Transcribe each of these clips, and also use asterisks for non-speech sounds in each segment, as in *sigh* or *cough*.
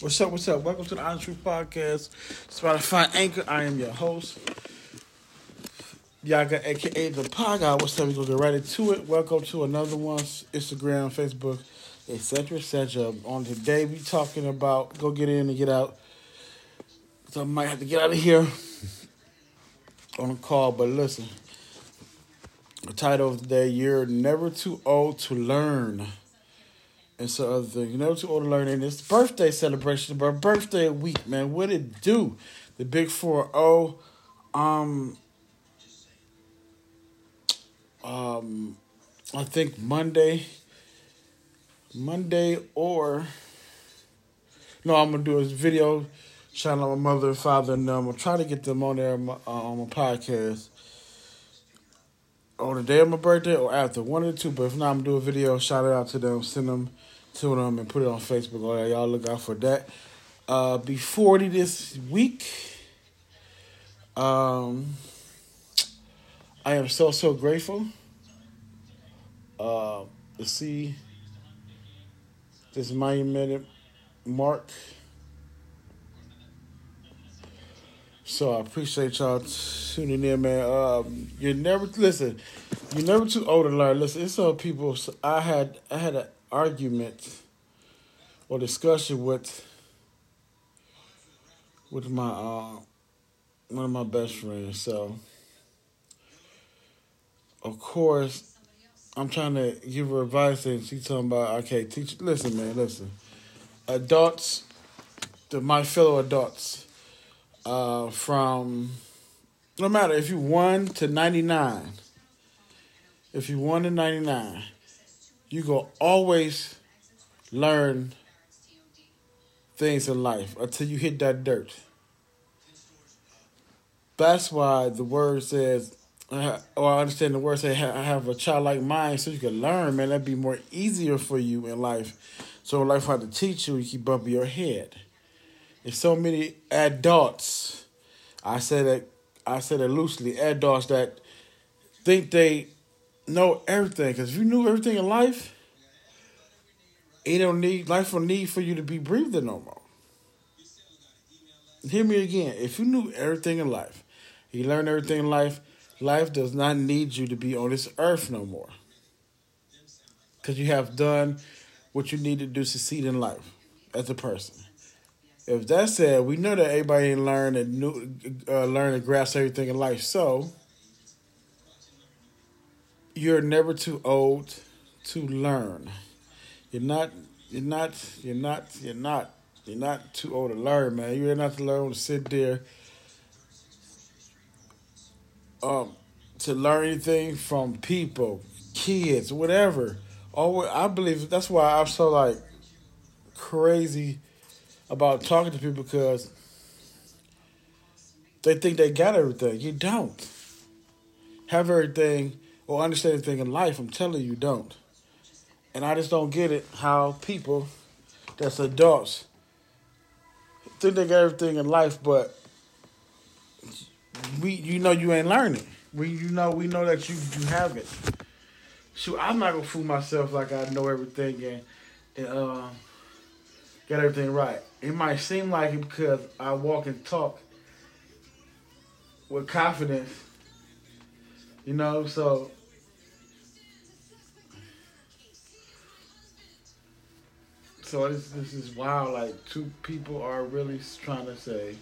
What's up? What's up? Welcome to the Honest Truth Podcast, Spotify Anchor. I am your host, Yaga, aka the Paga. What's up? We gonna get right into it. Welcome to another one. Instagram, Facebook, etc., etc. On today, we talking about go get in and get out. So I might have to get out of here on a call, but listen. The title of the day: You're never too old to learn and so other things. You know, too old to learn. Birthday celebration, but birthday week, man. What it do? The big four oh, um, um, I think Monday, Monday or no, I'm gonna do a video shouting out my mother and father, and I'm gonna try to get them on there on my, uh, on my podcast on the day of my birthday or after one or two. But if not, I'm gonna do a video, shout it out to them, send them to them, and put it on Facebook. All right, y'all look out for that. Uh, be 40 this week. Um, I am so so grateful uh, to see this monumental mark. So I appreciate y'all tuning in, man. Um, you're never listen. You're never too old to learn. Listen, it's some people. I had I had an argument or discussion with with my uh, one of my best friends. So of course I'm trying to give her advice and she's talking about okay, teach listen man, listen. Adults to my fellow adults, uh, from no matter if you one to ninety nine, if you one to ninety nine, you go always learn things in life until you hit that dirt. That's why the word says, uh, or I understand the word say, I have a childlike mind so you can learn, man. That'd be more easier for you in life. So life had to teach you, you keep bumping your head. There's so many adults, I said it, I said it loosely, adults that think they know everything. Because if you knew everything in life, it don't need life will need for you to be breathing no more. Hear me again. If you knew everything in life, you learned everything in life, life does not need you to be on this earth no more. Because you have done what you need to do to succeed in life as a person. If that said, we know that everybody learn and new, uh, learn and grasp everything in life. So you're never too old to learn. You're not. You're not. You're not. You're not. You're not too old to learn, man. You're not to learn to sit there. Um, to learn anything from people, kids, whatever. Always, I believe that's why I'm so like crazy about talking to people because they think they got everything. You don't have everything or understand anything in life. I'm telling you, don't. And I just don't get it how people that's adults think they got everything in life, but we you know you ain't learning. We you know we know that you you have it. Shoot, I'm not gonna fool myself like I know everything and, and uh, get everything right. It might seem like it because I walk and talk with confidence, you know. So So this this is wild. Like two people are really trying to say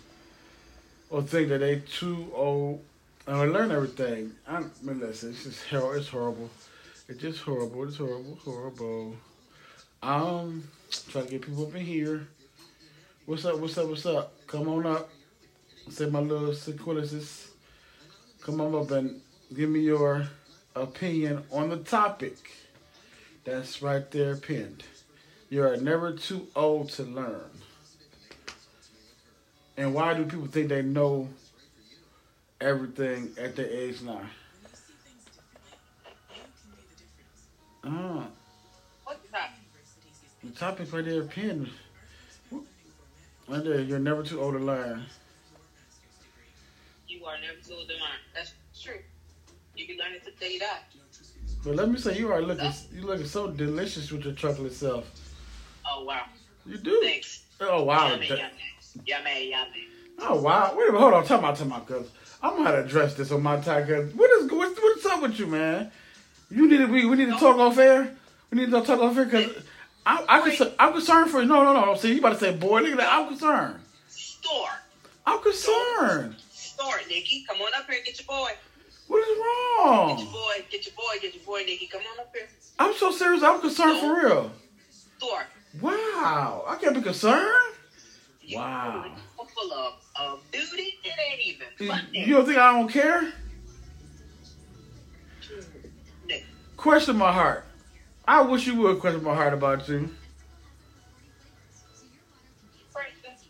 or think that they too old and learn everything. I mean, listen, it's just hell. It's horrible. It's just horrible. It's horrible. Horrible. Um, try to get people up in here. What's up? What's up? What's up? Come on up. Say my little sequences. Come on up and give me your opinion on the topic. That's right there pinned. You are never too old to learn. And why do people think they know everything at their age now? Ah. What's that? The topic right there, pin. Right there, you're never too old to learn. You are never too old to learn. That's true. You can learn it the day you die. But let me say, you are looking, you looking so delicious with your chocolate self. Oh wow. You do. Thanks. Oh wow. Yummy, yummy. Yummy, yummy. Oh wow! Wait a minute, hold on. Talk about, talk about, cause I'm gonna to address this on my time. Cause what is what's, what's up with you, man? You need to we, we need to talk off air. We need to talk off air, cause I I concern, I'm concerned for you. No, no, no. See, you about to say, boy, look at that. I'm concerned. Store. I'm concerned. Store, Nikki. Come on up here. And get your boy. What is wrong? Get your boy. Get your boy. Get your boy, Nikki. Come on up here. I'm so serious. I'm concerned for real. Store. Wow, I can't be concerned. You Wow. Full of, of duty. It ain't even You funny. you don't think I don't care? Nick, Question my heart. I wish you would question my heart about you. Francis,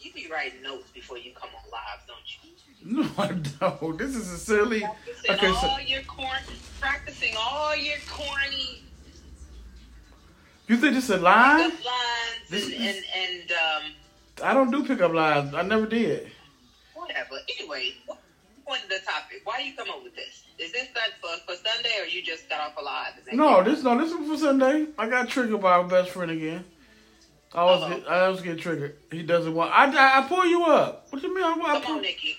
You be writing notes before you come on live, don't you? No, I don't. This is a silly. Practicing Okay, so all your corn, practicing all your corny you think this is a lie? pickup lines This and, is- and and um I don't do pickup lines. I never did. whatever. Anyway, what point the topic? Why you come up with this? Is this that for, for Sunday or you just got off a live? No, this no, this was for Sunday. I got triggered by my best friend again. I always Uh-oh. get, I always get triggered. He doesn't want. I, I, I pull you up. What do you mean? I, I, Come pull, on, Nikki.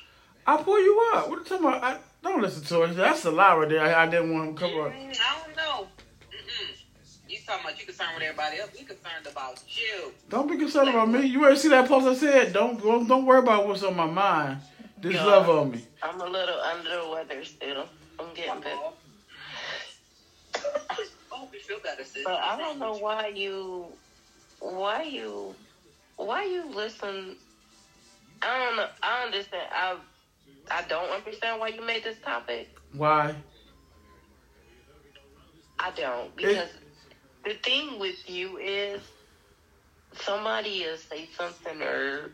I pull you up. What are you talking about? I, don't listen to it. That's a lie right there. I, I didn't want him to come up. Mm, I don't know. Talking about you concerned with everybody else? We concerned about you. Don't be concerned about me. You ever see that post I said. Don't don't, don't worry about what's on my mind. Just Yeah. love on me. I'm a little under the weather still. I'm getting better. Oh, we feel better, sis. But I don't know why you, why you, why you listen. I don't know. I understand. I, I don't understand why you made this topic. Why? I don't because the thing with you is somebody will say something or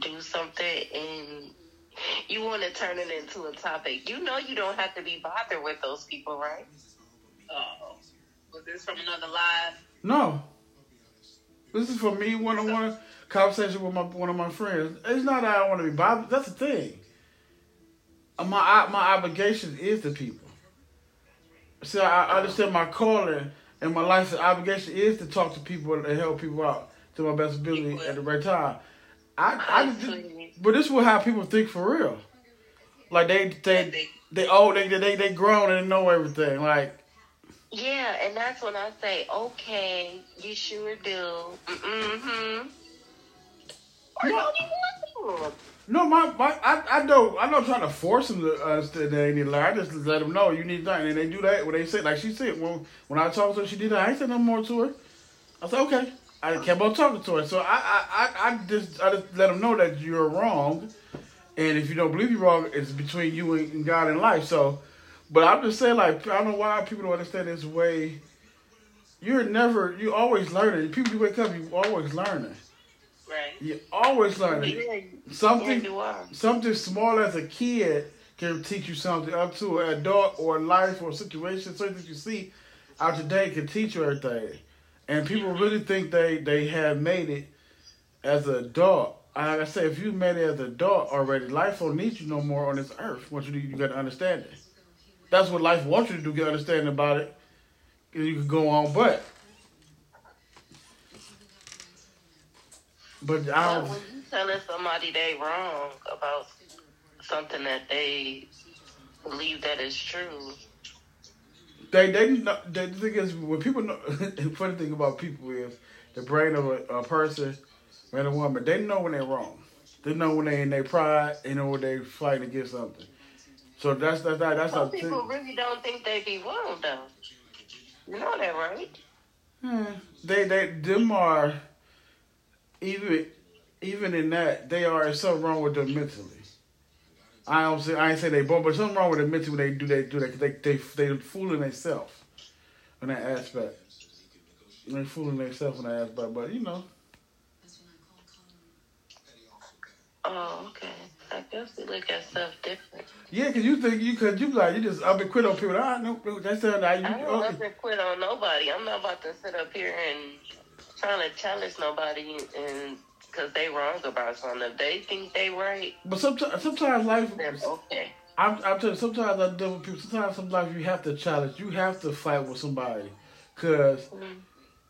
do something and you want to turn it into a topic. You know you don't have to be bothered with those people, right? Oh, was this from another live? No. This is for me one on one conversation with my one of my friends. It's not that I want to be bothered. That's the thing. Uh, My my obligation is to people. See, I, I understand my calling and my life's obligation is to talk to people and help people out to my best ability at the right time. I, I Honestly. but this is how people think for real. Like they they they oh they they they grown and know everything. Like Yeah, and that's when I say, okay, you sure do. Mm-hmm. Or No. don't even listen. No, my, my I, I don't I don't try to force them to need to learn. I just let them know you need that, and they do that when they say like she said when when I talked to her, she did that. I ain't said no more to her. I said okay. I kept on talking to her, so I I, I, I just I just let them know that you're wrong, and if you don't believe you're wrong, it's between you and, and God and life. So, but I'm just saying like I don't know why people don't understand this way. You're never you always learning. People you wake up, you always learning. Right. You always learning. Yeah, Something yeah, something small as a kid can teach you something up to an adult or life or situation, something that you see out today can teach you everything. And people really think they, they have made it as an adult. Like I say, if you made it as an adult already, life don't need you no more on this earth. Once you do, you got to understand it. That's what life wants you to do, get understanding about it. And you can go on, but but I But don't. when you telling somebody they wrong about something that they believe that is true, They they know, the thing is when people know *laughs* the funny thing about people is the brain of a, a person man or woman they know when they're wrong. They know when they in their pride. They know when they fighting against something. So that's that's that, that's some how people thing. really don't think they be wrong though. You know that, right? Hmm. They they them are even even in that they are something wrong with them mentally. I don't say I ain't say they both, but something wrong with them mentally when they do they do that they they they fooling themselves in that aspect. They're fooling themselves in that aspect, but you know. Oh, okay. I guess we look at stuff different. Yeah, cause you think you cause you like you just up and quit on people. No, no, that's how you. I don't oh. okay. ever quit on nobody. I'm not about to sit up here and trying to challenge nobody and because they wrong about something. If they think they right, But sometimes, sometimes life. okay. I'm, I'm telling you, sometimes I deal with people. Sometimes, sometimes you have to challenge. You have to fight with somebody, cause Mm.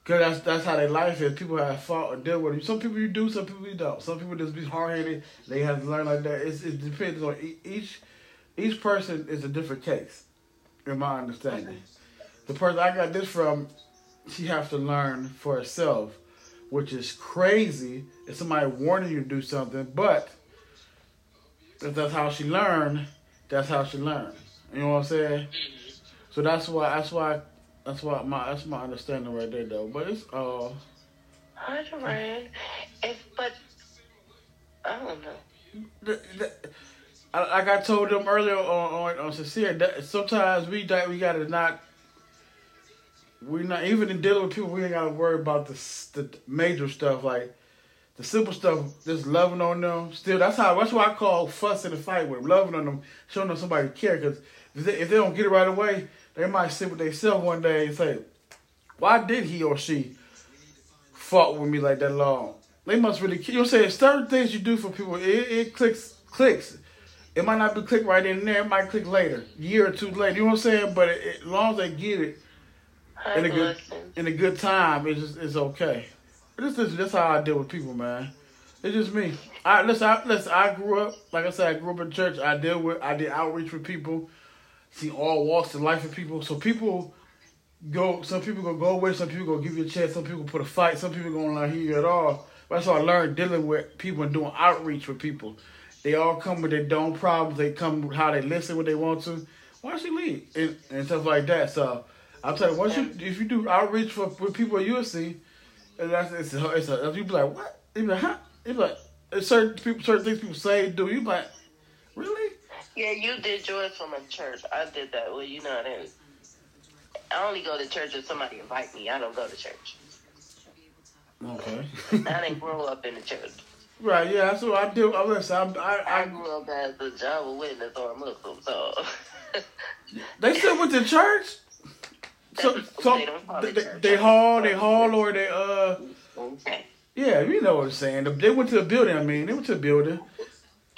Cause that's that's how their life is. People have fought or deal with it. Some people you do, some people you don't. Some people just be hard headed. They have to learn like that. It's, it depends on each each person is a different case, in my understanding. The person I got this from, she have to learn for herself, which is crazy. If somebody warning you to do something, but if that's how she learned, that's how she learned. You know what I'm saying? So that's why that's why that's why my that's my understanding right there though. But it's uh Hundred. If but I don't know. the, the, I- like I told them earlier on on, on sincere that sometimes we that we gotta not we not even in dealing with people we ain't gotta worry about the the major stuff like the simple stuff just loving on them still that's how that's why I call fussing and fight with loving on them showing them somebody care because if they, if they don't get it right away they might sit with themselves one day and say why did he or she fought with me like that long they must really you know what I'm saying certain things you do for people it, it clicks clicks it might not be click right in there. It might click later, year or two later. You know what I'm saying? But as long as they get it in a good in a good time, it's just it's okay. This is that's how I deal with people, man. It's just me. I listen. I, listen. I grew up, like I said, I grew up in church. I deal with, I did outreach with people, see all walks of life of people. So people go. Some people gonna go away. Some people gonna give you a chance. Some people put a fight. Some people gonna not hear you at all. That's how I learned dealing with people and doing outreach with people. They all come with their own problems. They come how they listen when they want to. Why should leave and, and stuff like that. So I'll tell you, once you if you do outreach for with people at USC, and that's it's a, it's a you be like what? You be like huh? You be like it's certain people certain things people say do. You be like really? Yeah, you did yours from a church. I did that. Well, you know, I didn't. I only go to church if somebody invite me. I don't go to church. Okay. *laughs* I didn't grow up in the church. right. Yeah. That's what I do. I listen. I, I, I I grew up as a Jehovah Witness or a Muslim, so they still went to church. So, so They they, they, they haul, they haul, or they uh, okay. yeah, you know what I'm saying. They went to a building. I mean, they went to a building.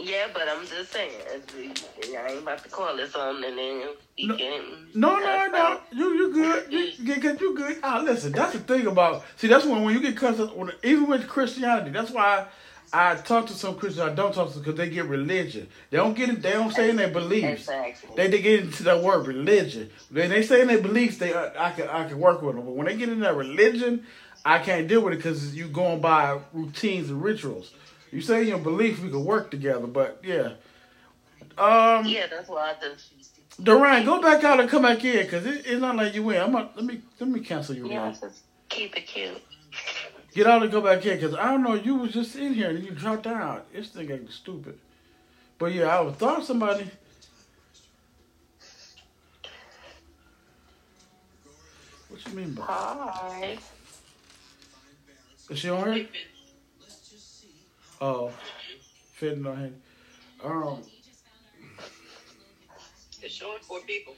Yeah, but I'm just saying, I ain't about to call it something and then you No. can. No, no, no. You you good. You you get you good. Ah, listen. That's the thing about. See, that's when when you get cussed even with Christianity. That's why I talk to some Christians. I don't talk to because they get religion. They don't get it. They don't say in their beliefs. Exactly. They they get into that word religion. When they say in their beliefs, they I can I can work with them. But when they get in that religion, I can't deal with it because you going by routines and rituals. You say your belief, we can work together. But yeah. Um. Yeah, that's why I just. Duran, go back out and come back in, cause it, it's not like you win. I'm gonna, let me let me cancel you Yeah, just keep it cute. Get out and go back in, cause I don't know. You was just in here and you dropped out. This thing ain't stupid. But yeah, I would thought somebody. What you mean by? Hi. Is she on here? Oh, fitting on him. Um, It's showing four people.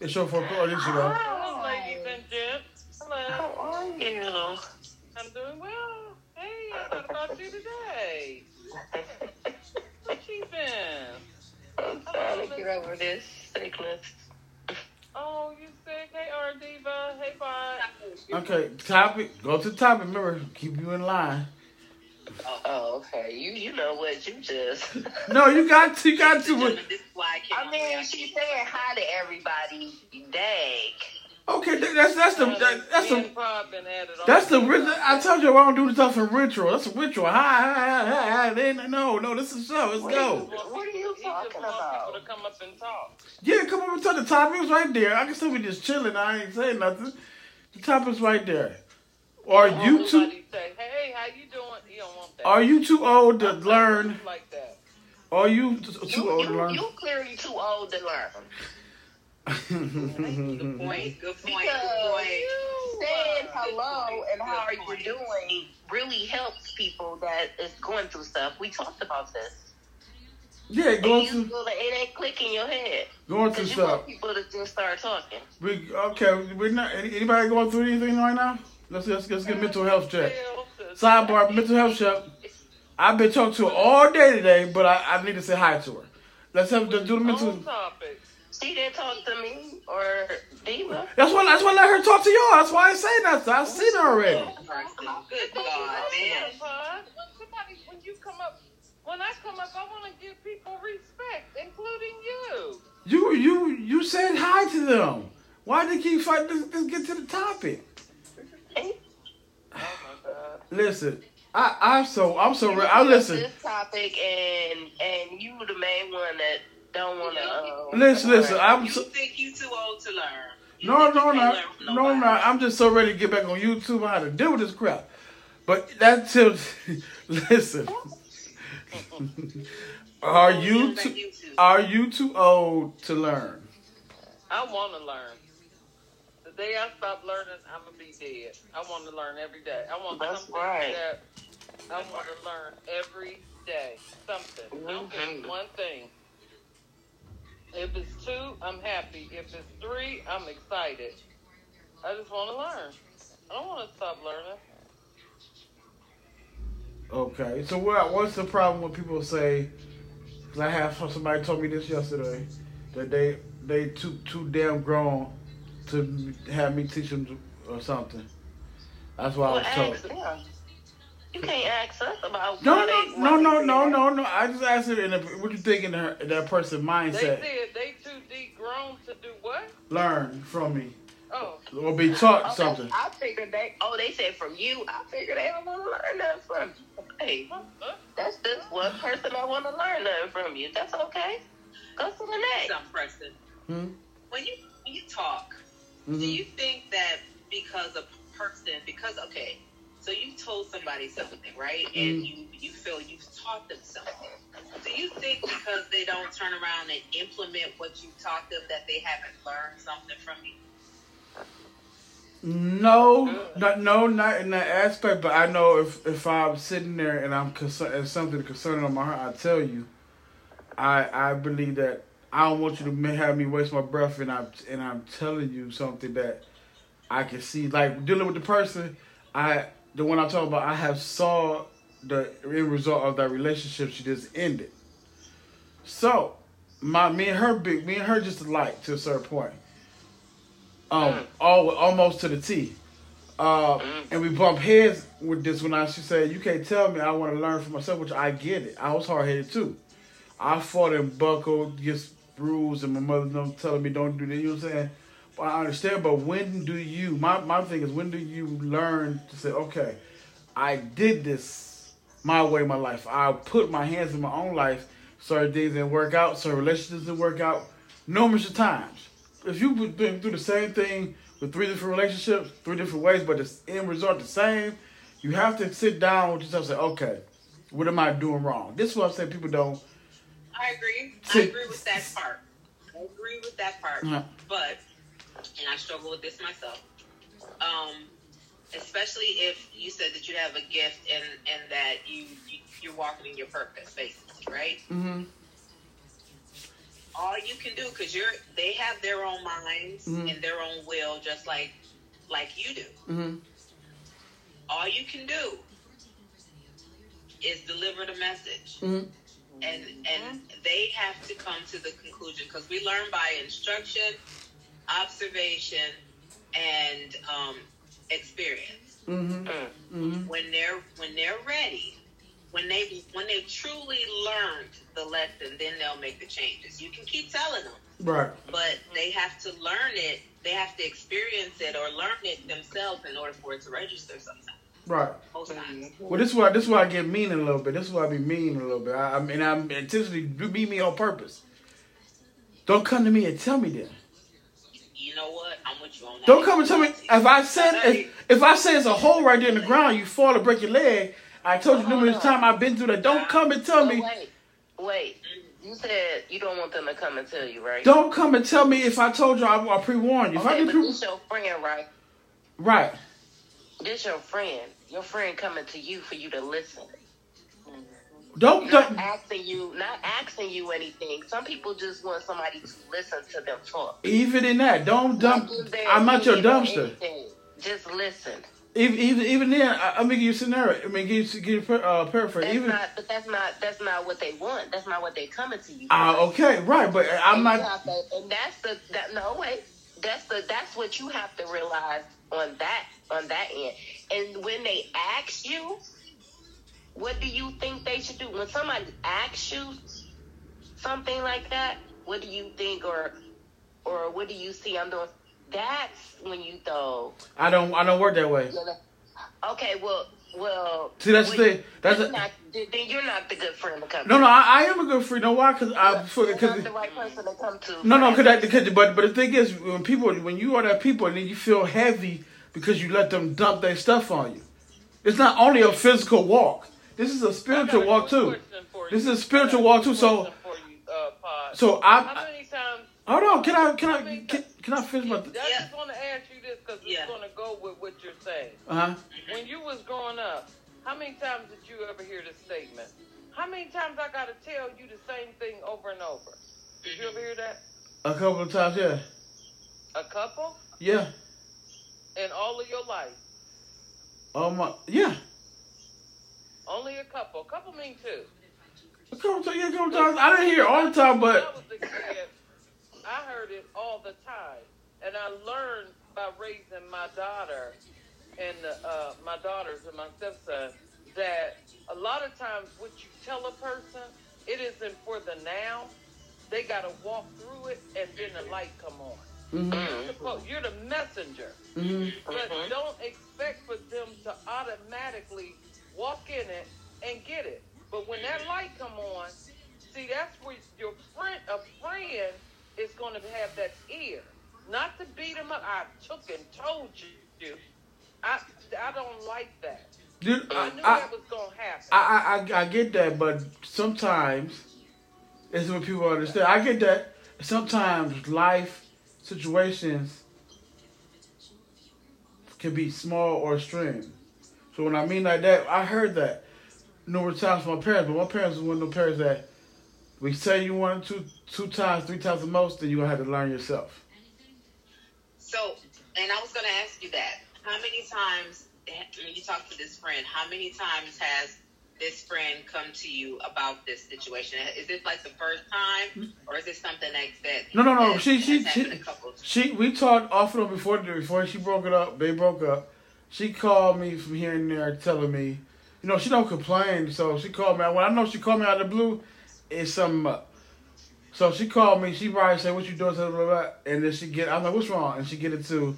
it's your for oh, there she go. Hello, ladies and gents. Hello. How are you? I'm doing well. Hey, I thought about you today. What you been? I'm trying to get over this sickness. Oh, you sick? Hey, R Diva. Hey, Bot. Okay, topic. Go to the topic. Remember, keep you in line. Oh, okay. You you know what you just. *laughs* No, you got to. You got to. Gentlemen, this is why I mean, she said hi to everybody. Dang. Okay, that- that's that's the that, that's Me the Prop been at it all that's the ritual. I told you I don't do stuff in ritual. That's a ritual. Hi, hi, hi, hi, hi. Then no, no, this is a show. Let's go. What are you He just talking about? people to come up and talk. Yeah, come over to the topic. It's right there. I can still be just chilling. I ain't saying nothing. The topic's right there. Are Don't you too? Say, hey, how you doing? You don't want that. Are you too old to learn? Like that. Are you too You, old to learn? you clearly too old to learn. Good point. Good point. Good Because- point. Saying hello and how are you doing really helps people that is going through stuff. We talked about this. yeah, going you to feel like it ain't click in your head. going through Because you want stuff. people to just start talking. We okay. We're not. Anybody going through anything right now? Let's let's, let's get mental health check. Sidebar, mental health check. I've been talking to her all day today, but I, I need to say hi to her. Let's have let's do the mental. On topic. She didn't talk to me or Diva. That's why. That's why I let her talk to y'all. That's why I say that. I've seen her already. Good God, man. Bud, when somebody, when you come up, when I come up, I want to give people respect, including you. You you you said hi to them. Why did they keep fighting? Let's, let's get to the topic. Oh. Listen, I I'm so I'm so I You listen. This topic and and you the main one that don't want to. Uh, Listen, listen. I'm You think you too old to learn? You no no no no no. I'm just so ready to get back on YouTube on how to deal with this crap. But that till *laughs* listen. *laughs* Are you too, YouTube. are you too old to learn? I want to learn. The day I stop learning, I'm gonna be dead. I want to learn every day. I want That's something right. that I want to learn every day. Something. I don't Mhm. one thing. If it's two, I'm happy. If it's three, I'm excited. I just want to learn. I don't want to stop learning. Okay, so what what's the problem when people say? Cause I have somebody told me this yesterday that they they too too damn grown to have me teach them or something. That's why I was told. ask them. You can't ask us about No, no, they, no, no, no, no, no. I just asked her, in a, what you think in her, that person's mindset? They said they too deep grown to do what? Learn from me Oh, or be taught Oh, something. I figured they. Oh, they said from you. I figured they don't want to learn nothing from you. Hey, huh? Huh? that's just one person I want to learn nothing from you. That's okay. Go to the next. Some person. Hmm? When you when you talk, do Mhm. you think that because a person because okay, so you told somebody something, right? And Mhm. you you feel you've taught them something. Do you think because they don't turn around and implement what you taught them that they haven't learned something from you? No, not no, not in that aspect. But I know if if I'm sitting there and I'm concerned, and something concerning on my heart, I tell you, I I believe that I don't want you to have me waste my breath, and I'm and I'm telling you something that I can see, like dealing with the person, I the one I'm talking about, I have saw the end result of that relationship she just ended. So, my me and her big, me and her just alike to a certain point. Um, Mm. all almost to the T. Uh, Mm. and we bump heads with this when I she said, "You can't tell me I want to learn for myself," which I get it. I was hard headed too. I fought and buckled, gets bruised, and my mother them telling me don't do that. You know what I'm saying? I understand. But when do you? My my thing is when do you learn to say, okay, I did this my way, my life. I put my hands in my own life. Certain things didn't work out. Certain relationships didn't work out. Numerous of times. If you've been through the same thing with three different relationships, three different ways, but the end result the same, you have to sit down with yourself and say, okay, what am I doing wrong? This is what I'm saying. People don't. I agree. I agree with that part. I agree with that part. But, and I struggle with this myself. Um, especially if you said that you have a gift and and that you, you you're walking in your purpose, basically, right? Mm-hmm. All you can do because you're they have their own minds Mhm. and their own will, just like like you do. Mm-hmm. All you can do is deliver the message. Mm-hmm. and and they have to come to the conclusion because we learn by instruction, observation, and um, experience. Mm-hmm. Mm. Mm-hmm. When they're when they're ready, when they when they truly learned the lesson, then they'll make the changes. You can keep telling them, Right. but they have to learn it. They have to experience it or learn it themselves in order for it to register. Sometimes, Right. Well, this is why this is why I get mean a little bit. This is why I be mean a little bit. I, I mean, I'm intentionally do be me on purpose. Don't come to me and tell me that. You know what? I'm with you on that. Don't come and tell me if I said if, if I say it's a hole right there in the ground, you fall and break your leg. I told you numerous times I've been through that. Don't come and tell me. wait, wait. You said you don't want them to come and tell you, right? Don't come and tell me if I told you I, I pre warned you. If I Okay, did pre this your friend, right? right, This your friend. Your friend coming to you for you to listen. Don't, Not don't asking you, not asking you anything. Some people just want somebody to listen to them talk. even in that. Don't dump. Not give their I'm not your dumpster. Just listen. even even even then, I, I mean, give you scenario. I mean, give you give you uh, paraphrase. That's Even not, but that's not that's not what they want. That's not what they coming to you. uh, okay, right, but I'm And not. to- and that's the that no wait. That's the that's what you have to realize on that on that end. And when they ask you, what do you think they should do? When somebody asks you something like that, what do you think or or what do you see I'm doing? That's when you throw. I don't. I don't work that way. Okay, well, well. See, that's the thing. That's a- not, then you're not the good friend to come. No, to. no, I, I am a good friend. You know why? Because I You're because not the right person to come to. no, no, because because but but the thing is, when people when you are that people, and then you feel heavy because you let them dump their stuff on you. It's not only a physical walk. This is a spiritual I got a walk too. This is a spiritual I got a walk too. quick So question uh, Pod. so how I many times? hold on. Can I can I can, ti- can I finish my? I just want to ask you this because Yeah. it's going to go with what you're saying. Uh huh. When you was growing up, how many times did you ever hear this statement? How many times I got to tell you the same thing over and over? Did you ever hear that? A couple of times, yeah, A couple yeah. in all of your life? Um, uh, yeah. Only a couple. A couple mean two. A couple times, yeah, a couple times. I didn't hear it all the time, I but kid, I heard it all the time, and I learned by raising my daughter and uh, my daughters and my stepson that a lot of times what you tell a person, it isn't for the now. They got to walk through it, and then the light come on. hmm You're, the messenger, hmm but don't expect for them to automatically walk in it and get it. But when that light come on, see that's where your friend, a friend, is going to have that ear, not to beat him up. I took and told you. I I don't like that. Dude, I I, knew I, that was going to happen. I, I, I get that, but sometimes it's what people understand. I get that. Sometimes life situations can be small or extreme. So when I mean like that, I heard that numerous times from my parents, but my parents was one of the parents that we say you want to two times, three times the most, then you're gonna have to learn yourself. So, and I was going to ask you that. How many times, when you talk to this friend, how many times has this friend come to you about this situation? Is it like the first time, hmm? or is it something like that? No, no, no. She, she, she, a couple of- she. We talked off and on before before she broke it up. They broke up. She called me from here and there, telling me, you know, she don't complain. So she called me. When I know she called me out of the blue, it's something up. So she called me. She probably said, "What you doing?" Blah, blah, blah. And then she get. I'm like, "What's wrong?" And she get it to,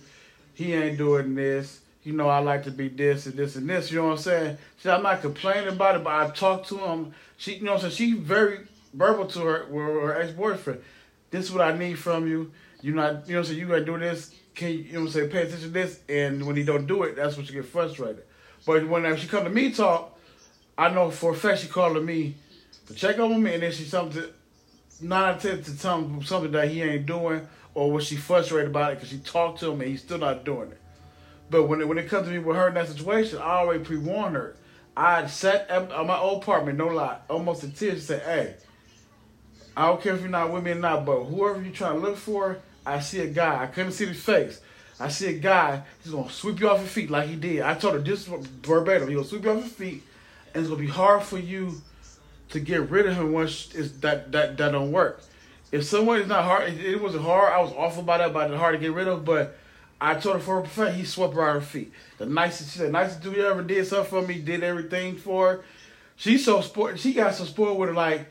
he ain't doing this. You know, I like to be this and this and this. You know what I'm saying? She, I'm not complaining about it, but I talked to him. She, you know, what I'm saying she very verbal to her, with her ex boyfriend. This is what I need from you. You not, you know, saying you gotta do this. Can you, you know, saying pay attention to this? And when he don't do it, that's when she get frustrated. But when she come to me talk, I know for a fact she calling me to check on me, and then she something nine out to tell him something that he ain't doing, or was she frustrated about it because she talked to him and he's still not doing it. But when it, when it comes to me with her in that situation, I already pre warned her. I sat at, my old apartment, no lie, almost in tears, said, "Hey, I don't care if you're not with me or not, but whoever you're trying to look for, I see a guy. I couldn't see his face. I see a guy. He's gonna sweep you off your feet like he did. I told her this verbatim. He gonna sweep you off your feet, and it's gonna be hard for you to get rid of him once it's, that that that don't work. If someone is not hard, it, it wasn't hard. I was awful about that, but it's hard to get rid of. But I told her for a fact he swept her out her feet. The nicest, she said, nicest dude you ever did something for me. Did everything for her. She's so spoiled. She got so spoiled with her. Like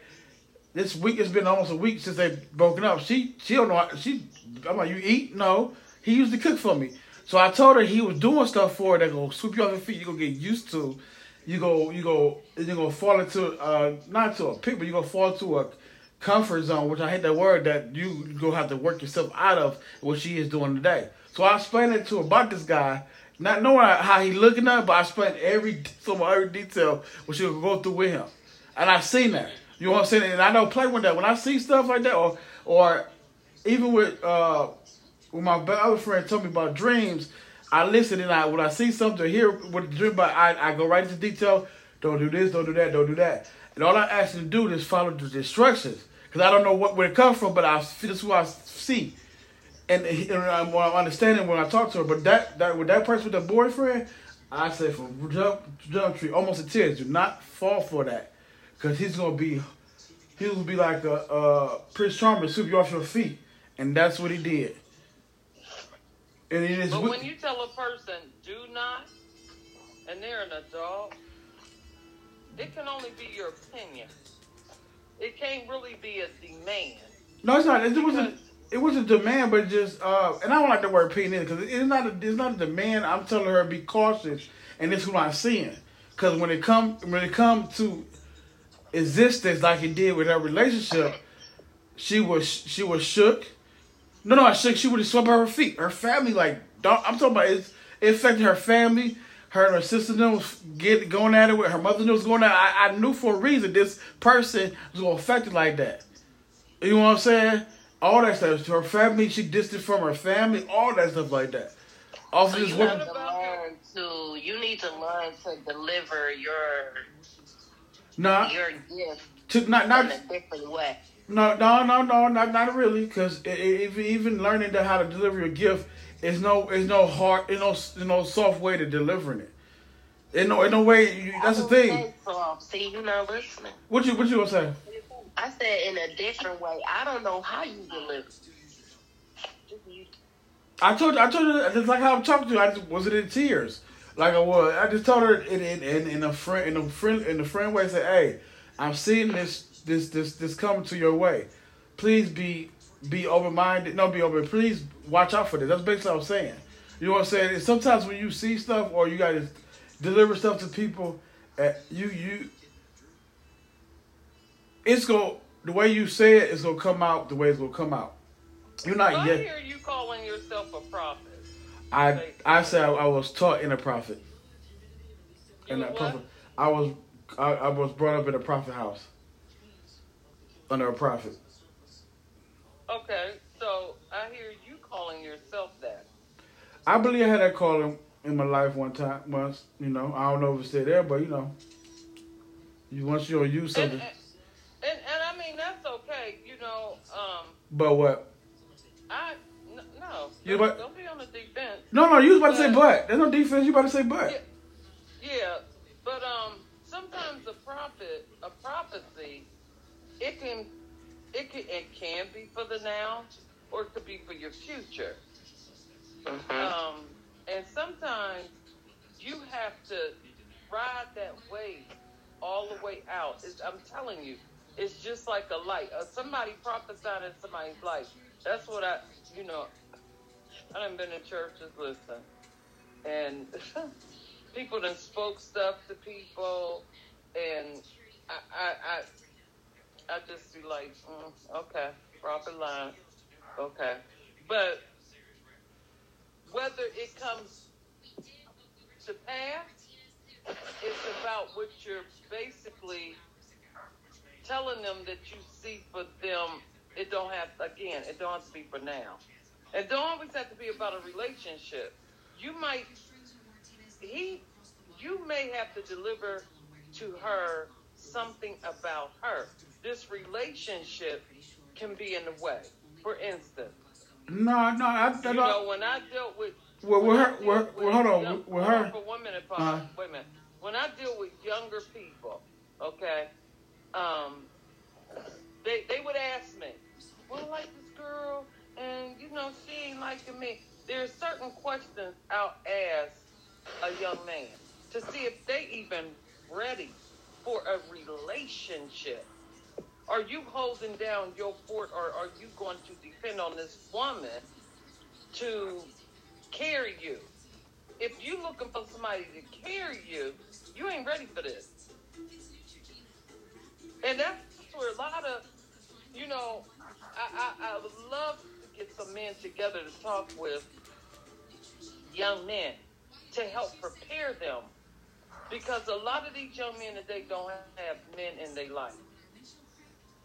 this week, it's been almost a week since they've broken up. She she don't know. She I'm like, you eat? No. He used to cook for me. So I told her he was doing stuff for her that gonna sweep you off your feet. You gonna get used to. You go you go and you're gonna fall into uh not to a pit, but you're gonna fall into a comfort zone, which I hate that word that you gonna have to work yourself out of what she is doing today. So I explained it to her about this guy, not knowing how he looking at, but I explained every some every detail what she would go through with him, and I've seen that. You know what I'm saying? And I know play with that when I see stuff like that, or or even with uh when my other friend told me about dreams, I listen and I when I see something or hear what the dream about, I, I go right into detail. Don't do this, don't do that, don't do that. And all I ask you to do is follow the instructions because I don't know what where it comes from, but I this is what I see. And, and I'm, I'm understanding when I talk to her. But that that with that person with the boyfriend, I say from jump jump tree, almost to tears. Do not fall for that, because he's gonna be, he'll be like a uh, Prince Charming, sweep you off your feet, and that's what he did. And it is. But when you tell a person do not, and they're an adult, it can only be your opinion. It can't really be a demand. No, it's not. It wasn't. It was a demand, but just uh, and I don't like the word opinion because it's not a it's not a demand. I'm telling her be cautious, and this is what I'm seeing. Because when it come when it come to existence, like it did with her relationship, she was she was shook. No, no, I shook. She would have swept her feet. Her family, like I'm talking about, it, it affected her family. Her and her sister was get going at it with her mother was going at. It. I, I knew for a reason this person was gonna affect it like that. You know what I'm saying? All that stuff. Her family, she distant from her family, all that stuff like that. Also, so you have to learn to. You need to learn to deliver your nah, your gift to not not in a different way. No, no, no, no, not not really. Because even learning to how to deliver your gift is no is no hard, is no is no soft way to delivering it. In no in no way. That's the thing. Soft. See, you're not listening. What you what you gonna say? I said in a different way. I don't know how you deliver. I told you, I told you just like how I'm talking to you. I just wasn't in tears, like I was. I just told her in in, in, in a friend in a friend in a friend way. I said, "Hey, I'm seeing this this this this coming to your way. Please be be open minded. No, be open. Please watch out for this. That's basically what I'm saying. You know what I'm saying? And sometimes when you see stuff or you got to deliver stuff to people, uh, you you it's going the way you say it is gonna come out the way it's gonna come out. You're not well, yet. I hear you calling yourself a prophet. I I said I, I was taught in a prophet. In that prophet, I was I, I was brought up in a prophet house under a prophet. Okay, so I hear you calling yourself that. I believe I had that calling in my life one time. Once, you know, I don't know if it's still there, but you know, you once you'll use something. And, and, and I mean that's okay, you know. Um, but what? I no. You don't, don't be on the defense. No, no, you was about to say but. There's no defense. You about to say but. Yeah, yeah, but um, sometimes a prophet, a prophecy, it can, it can, it can be for the now, or it could be for your future. Mm-hmm. Um, and sometimes you have to ride that wave all the way out. It's, I'm telling you, it's just like a light. Uh, somebody prophesied in somebody's life. That's what I, you know, I haven't been in churches, listen. And *laughs* people done spoke stuff to people, and I, I, I, I just be like, mm, okay, prophet line, okay. But whether it comes to pass, it's about what you're basically telling them that you see for them. It don't have again. It don't have to be for now. It don't always have to be about a relationship. You might he you may have to deliver to her something about her. This relationship can be in the way. For instance, no, no, I, I, you know when I dealt with well, with her, well, well, hold on, young, with her. For one minute, Paul. Uh, wait a minute. When I deal with younger people, okay, um, they they would ask me, "Well, I like this girl, and you know she ain't liking me." There's certain questions I'll ask a young man to see if they even ready for a relationship. Are you holding down your fort, or are you going to depend on this woman to carry you? If you looking for somebody to carry you, you ain't ready for this. And that's where a lot of, you know, I, I, I love get some men together to talk with young men to help prepare them. Because a lot of these young men today don't have men in their life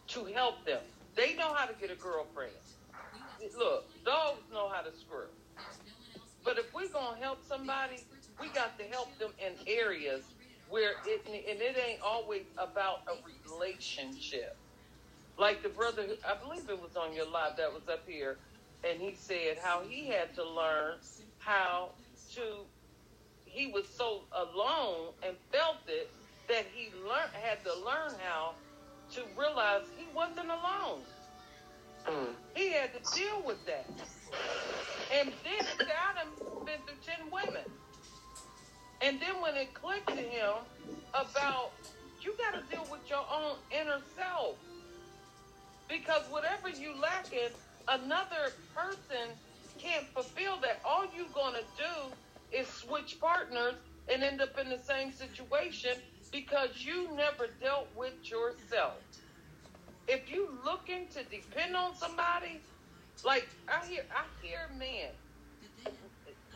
to help them. They know how to get a girlfriend. Look, dogs know how to screw. But if we're going to help somebody, we got to help them in areas where it, and it ain't always about a relationship. Like the brother, I believe it was on your live that was up here, and he said how he had to learn how to he was so alone and felt it that he learned had to learn how to realize he wasn't alone. Mm. He had to deal with that. And then got him been through ten women. And then when it clicked to him about you gotta deal with your own inner self. Because whatever you lack in, another person can't fulfill that. All you're gonna do is switch partners and end up in the same situation because you never dealt with yourself. If you looking to depend on somebody, like I hear I hear men.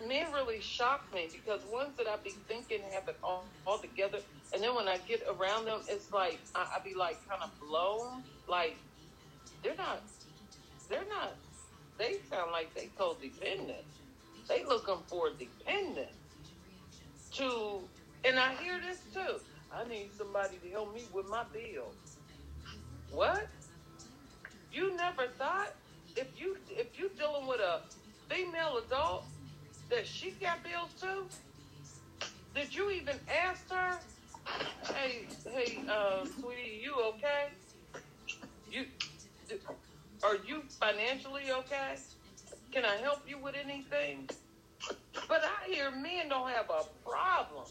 Men really shock me because ones that I be thinking have it all, all together, and then when I get around them, it's like I, I be like kind of blown. Like they're not, they're not. They sound like they codependent. They looking for dependent to, and I hear this too. I need somebody to help me with my bills. What? You never thought if you if you dealing with a female adult that she got bills too? Did you even ask her? Hey, hey, uh, sweetie, you? You are you financially okay? Can I help you with anything? But I hear men don't have a problem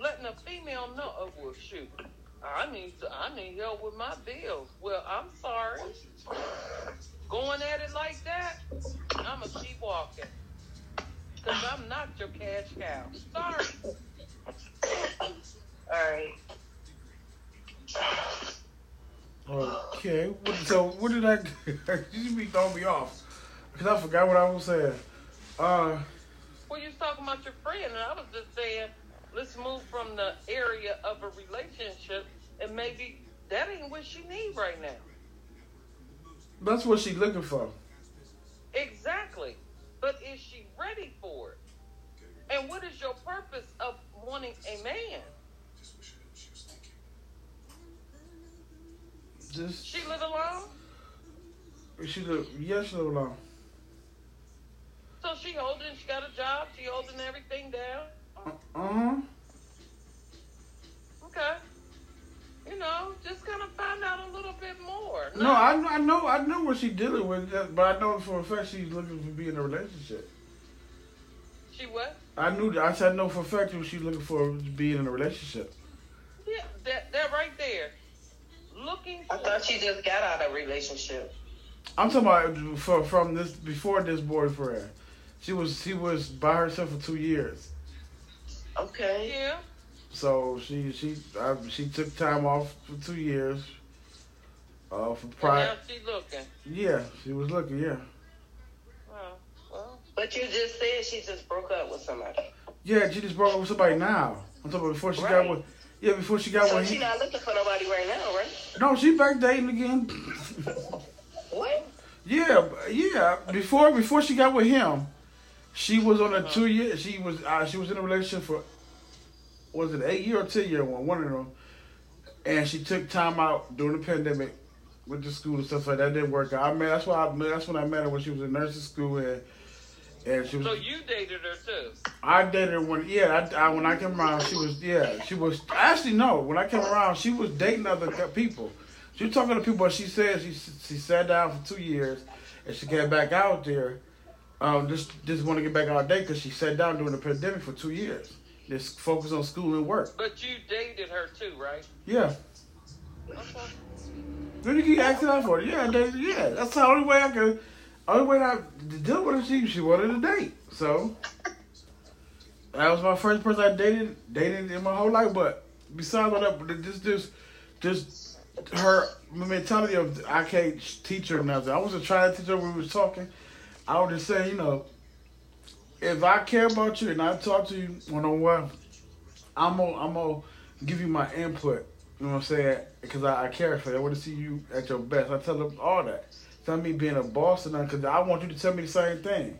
letting a female know. Oh well, shoot. I need to, I need help with my bills. Well, I'm sorry. Going at it like that, I'ma keep walking. Cause I'm not your cash cow. Sorry. All right. Okay, what, so what did I? *laughs* you be throwing me off because I forgot what I was saying. Uh, Well, you was talking about your friend, and I was just saying, let's move from the area of a relationship, and maybe that ain't what she need right now. that's what she's looking for. Exactly. But is she ready for it? And what is your purpose of wanting a man? Just She live alone, she look, yes, she live alone. so she holding. She got a job. She holding everything down. Uh huh. Okay. You know, just kind of find out a little bit more. No, I, I know I know what she's dealing with, but I know for a fact she's looking to be in a relationship. She what? I knew that. I said I know for a fact that she's looking for being in a relationship. Yeah, that that right there. Looking for. I thought she just got out of a relationship. I'm talking about for, from this before this boyfriend. She was she was by herself for two years. Okay. Yeah. So she she uh, she took time off for two years. Uh, for And pride. now she looking. Yeah, she was looking. Yeah, Well, well. But you just said she just broke up with somebody. yeah. She just broke up with somebody now. I'm talking about before she got with. Yeah, before she got So with. she not looking for nobody right now, right? no, she back dating again. What? yeah, yeah. Before before she got with him, she was on a Uh-huh. two year. She was uh, she was in a relationship for was it eight year or ten year one one of them, and she took time out during the pandemic with the school and stuff like that. Didn't work out. I mean, that's why I, that's when I met her when she was in nursing school and and she was. So you dated her too? I dated her when yeah. I, I when I came around, she was yeah. She was actually no. When I came around, she was dating other people. She was talking to people. But she said she she sat down for two years, and she came back out there. Um, just just want to get back out there because she sat down during the pandemic for two years. Just focus on school and work. But you dated her too, right? Yeah. Okay. Did you keep asking that for? Yeah, I dated, yeah. That's the only way I could. Only way I to deal with her. She she wanted a date, so that was my first person I dated dated in my whole life. But besides all that, just just just her mentality of I can't teach her nothing. I wasn't trying to teach her when we was talking. I was just saying, you know, if I care about you and I talk to you one on one, I'm gonna I'm gonna give you my input. You know what I'm saying? Because I, I care for you. I want to see you at your best. I tell them all that. Tell me being a boss and because I want you to tell me the same thing.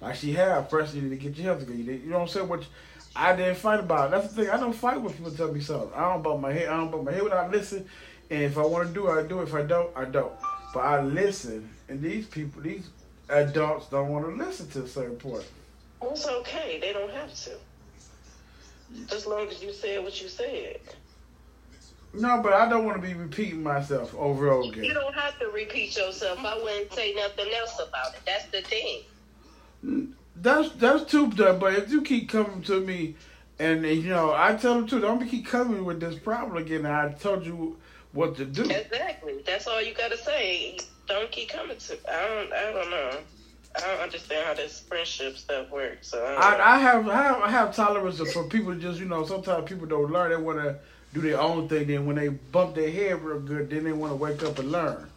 Like she have, first you need to get your health together. You know what I'm saying? Which I didn't fight about. That's the thing. I don't fight when people tell me something. I don't bump my head. I don't bump my head when I listen. And if I want to do it, I do it. If I don't, I don't. But I listen. And these people, these adults don't want to listen to a certain point. It's okay. They don't have to. As long as you said what you said. No, but I don't want to be repeating myself over and over again. You don't have to repeat yourself. I wouldn't say nothing else about it. That's the thing. That's that's too tough. But if you keep coming to me, and, you know, I tell them too, don't keep coming with this problem again. I told you what to do. Exactly. That's all you gotta say. Don't keep coming to. I don't. I don't know. I don't understand how this friendship stuff works. So I, don't. I, I have I have I have tolerance for people. Just you know, sometimes people don't learn. They want to do their own thing. Then when they bump their head real good, then they want to wake up and learn,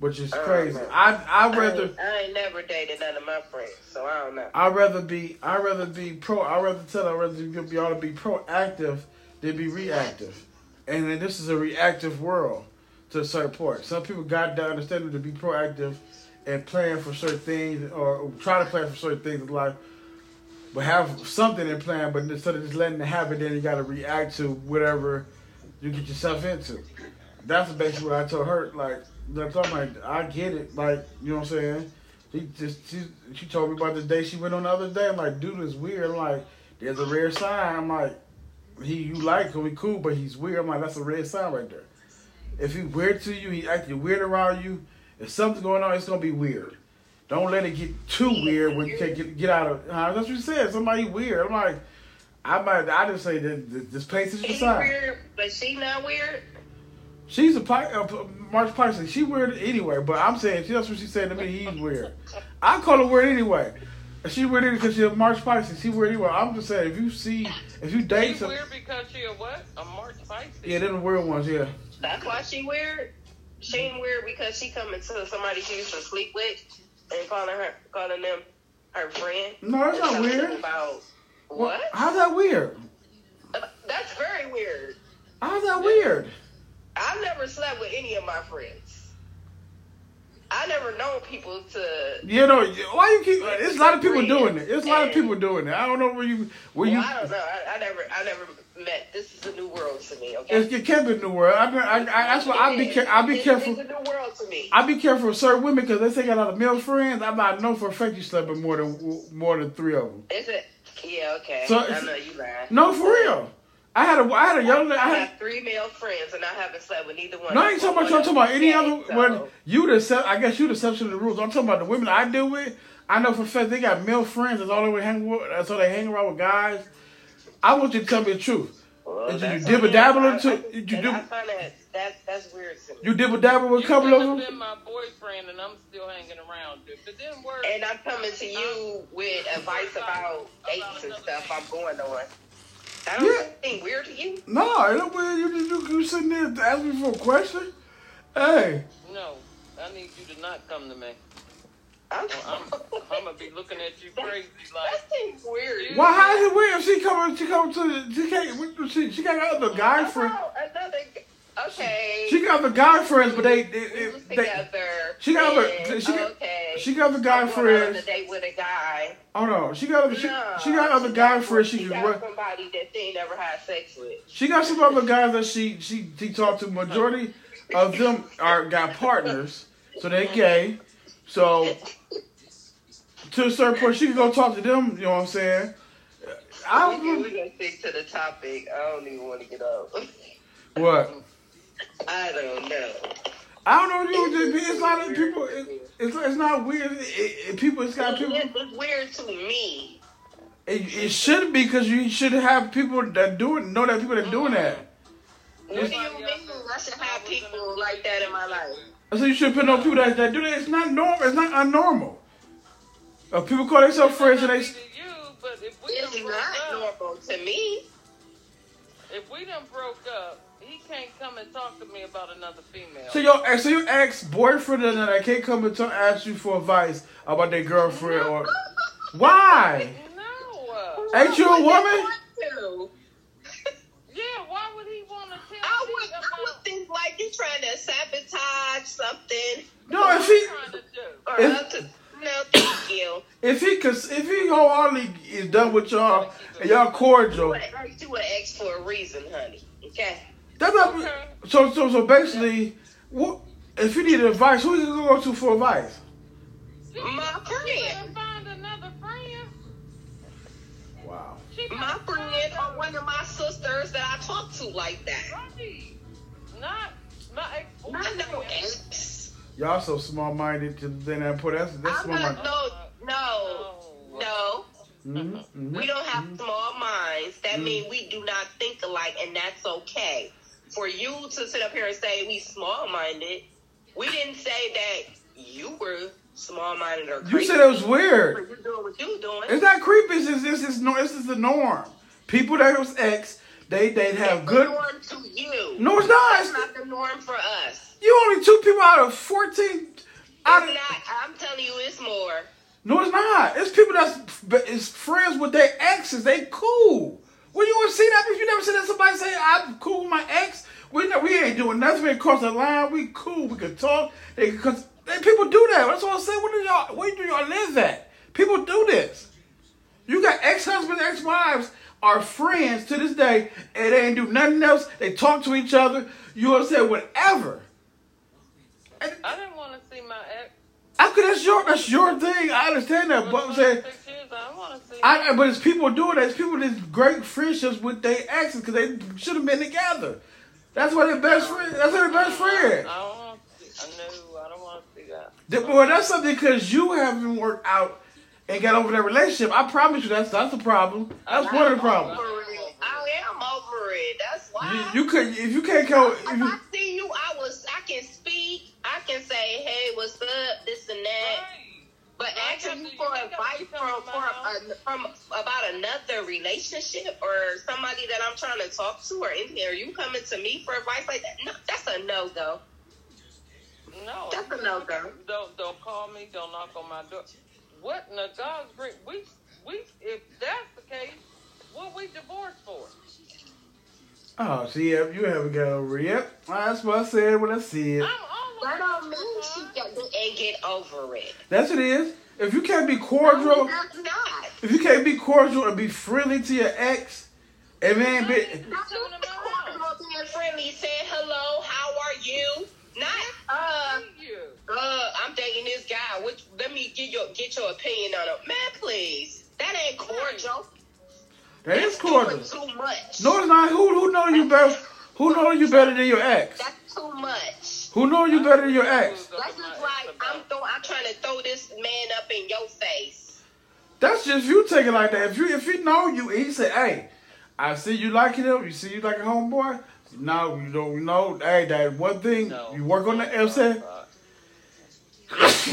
which is uh, crazy. know. I I I rather. ain't, I ain't never dated none of my friends, so I don't know. I'd rather be I'd rather be pro I'd rather tell I'd rather be y'all to be proactive than be reactive. And then this is a reactive world to a certain point. Some people got the understanding to be proactive and plan for certain things or try to plan for certain things in life. But have something in plan, but instead of just letting it happen, then you gotta react to whatever you get yourself into. That's basically what I told her. Like, that's I'm like, I get it. Like, you know what I'm saying? She just she, she told me about the day she went on the other day. I'm like, dude, is weird. I'm like, there's a rare sign. I'm like, he you like him, we cool, but he's weird. I'm like, that's a red sign right there. If he's weird to you, he acting weird around you. If something's going on, it's gonna be weird. Don't let it get too weird when you can't get get out of. Uh, that's what you said. Somebody weird. I'm like, I might. I just say that this place is the He weird, but she not weird. She's a Pi- uh, March Pisces. She weird anyway, but I'm saying that's what she said to me. He's weird. I call her weird anyway. She weird because she's a March Pisces. She weird anyway. I'm just saying if you see if you date She some, weird because she a what? A March Pisces. yeah, they're the weird ones. Yeah, That's why she weird. She ain't weird because she coming to somebody she used to sleep with and calling her, calling them her friend. no, that's not weird. About what? How's that weird? That's very weird. How's that weird? I've never slept with any of my friends. I never known people to. You know why you keep? There's a lot of people doing it. There's a lot of people doing it. I don't know where you where Well, you. I don't know. I, I never, I never met. This is a new world to me. Okay. It's, it can't be new world. I, I, I, that's why I be care, I be It's- careful. It's a new world to me. I be careful with certain women because they say got a lot of male friends. I might know for a fact you slept with more than more than three of them. Is it? Yeah. Okay. So I know you lying. No, for real. I had a I had a young I I had. have three male friends, and I haven't slept with neither one. No, I ain't talking about you. I'm talking about any Okay, other. so- When you the I guess you the exception to the rules. I'm talking about the women I deal with. I know for a fact they got male friends. That's all they hang with. That's all they hang around with guys. I want you to tell me the truth. Well, Did you dabble into- did you do- I that that that's weird to me. You dibble dabble with a You couple could of have them. been my boyfriend, and I'm still hanging around. If it didn't work, And I'm coming to you with advice about dates and stuff I'm going on. That don't Yeah. seem weird to you? No, it don't weird. You, you, you sitting there to ask me for a question. Hey, no, I need you to not come to me. I'm, I'm, *laughs* I'm gonna be looking at you crazy like. that seems weird. why? How is it weird? If she coming, she coming to. She can't. She, she got other guy friend. Oh, another. Okay. She got other guy friends, but they. they, we they, together. she got other- she got- okay. she got other guy going on friends. a date with a guy. Oh no, she got other. She, No, she got other guy friends. She She got run- somebody that she ain't never had sex with. She got some other guys that she she she talked to. Majority of them are got partners, so they mm-hmm. gay. So to a certain point, she can go talk to them. You know what I'm saying? I don't we can stick to the topic. I don't even want to get up. what. I don't know. I don't know. You just it's a lot of people. It, it's it's not weird. It, it, people, it's got people. It's it's weird to me. It, it should be because you should have people that do it. Know that people that doing that. What do you mean I should have people like that in my life? So you should put no people that, that do that. It's not normal. It's not unnormal. Uh, people call themselves friends and they. It not be to you, but if we it's not up, normal to me. if we done broke up, he can't come and talk to me about another female. So your ex, so your ex boyfriend and I can't come and talk, ask you for advice about their girlfriend or why? no. Ain't you a woman? *laughs* Yeah, why would he want to tell I me would, I about would think like you're trying to sabotage something. No, if he trying to do? Or If- up no, thank you. if he cause if he wholeheartedly is done with y'all and y'all cordial, But you an ex for a reason, honey. Okay. That's not. Okay. So so so basically, what if you need advice? Who you gonna go to for advice? My friend. And find another friend. Wow. my friend or one of my sisters that I talk to like that. Right. Not my ex. Not no ex. Y'all so small minded to then I put that's that's I'm small minded. no, no, no. Mm-hmm, mm-hmm. We don't have small minds. That Mhm. means we do not think alike, and that's okay. For you to sit up here and say we small minded, we didn't say that you were small minded or You said it was weird. You doing what you doing? It's not creepy. It's just, it's just, no, it's just the norm. People that was ex, they they have It's good. the norm to you. No, it's not. It's, not the norm for us. you only two people out of fourteen. Out of, not. I'm telling you, it's more. no, it's not. It's people that's is friends with their exes. They cool. Well, you ever see that? If you never seen that somebody say I'm cool with my ex, we know, we ain't doing nothing. We ain't cross the line. We cool. We can talk. They cause they, people do that. That's what I'm saying. Where do y'all where do y'all live at? People do this. You got ex husbands, ex wives are friends to this day, and they ain't do nothing else. They talk to each other. You know what? Whatever. And I didn't want to see my ex. I could that's your that's your thing. I understand that, but I'm saying. I want to see. I, but it's people doing that. It's people that's great friendships with their exes because they should have been together. That's why they're best friends. That's they're best friend. I don't want to see. I know. I don't want to see that. Th- Well, that's something because you haven't worked out and got over that relationship. I promise you, that's that's the problem. That's one of the problems. I am over it. That's why. You, you could if you can't go. If if you, I see you, I was. I can speak. I can say, "Hey, what's up?" This and that. Right. But asking for advice from coming to my from, uh, from about another relationship or somebody that I'm trying to talk to or anything, are you coming to me for advice like that? No, that's a no go. No. That's a no-go. Don't don't call me. Don't knock on my door. What in the God's green? We we if that's the case, what we divorced for? Oh, see, yeah, you haven't got over it yet. That's what I said when I said. I'm all That don't mean she time. get, and get over it. That's what it is. If you can't be cordial, that's not. if you can't be cordial and be friendly to your ex, and man, be, That's not cordial being friendly. Saying hello, how are you? Not uh. Uh, I'm dating this guy. Which let me get your get your opinion on it, man. Please, that ain't cordial. That is That's cordial. doing Too much. No, it's not. Who who know you better? Who know you better than your ex? That's too much. Who know you better than your ex? That's just like I'm throw, I'm trying to throw this man up in your face. That's just you take it like that. If you if he know you, and he say, "Hey, I see you liking him. You see you like a homeboy." No, you don't know. Hey, that one thing No. you work on the. You know what I'm saying?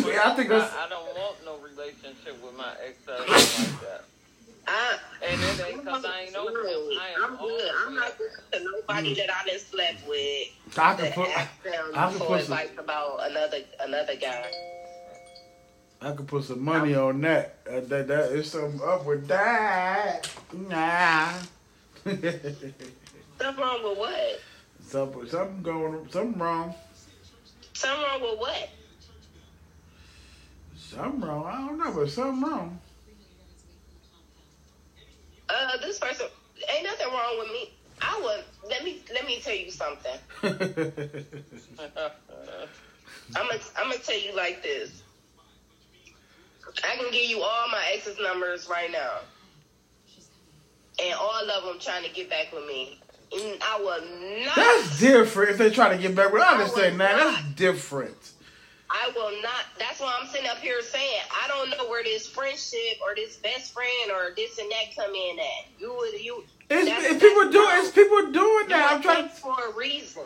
Yeah, I think that's. I, I don't want no relationship with my ex like that. I, And it ain't because I ain't over him. I am I'm good. I'm not good to nobody that I done slept with. I can put. asked them I can put some. advice about another another guy. I could put some money on that. Uh, that that is something up with that. Nah. *laughs* Something wrong with what? something something going something wrong. Something wrong with what? Something wrong. I don't know, but something wrong. Uh, this person ain't nothing wrong with me. I would let me let me tell you something. *laughs* I'm gonna I'm gonna tell you like this. I can give you all my ex's numbers right now, and all of them trying to get back with me. And I will not. That's different. If they try to get back with, I understand. I That's different. I will not. That's why I'm sitting up here saying I don't know where this friendship or this best friend or this and that come in at. You would you. It's, that's- it's people doing. It's people doing that. You I'm trying. for a reason.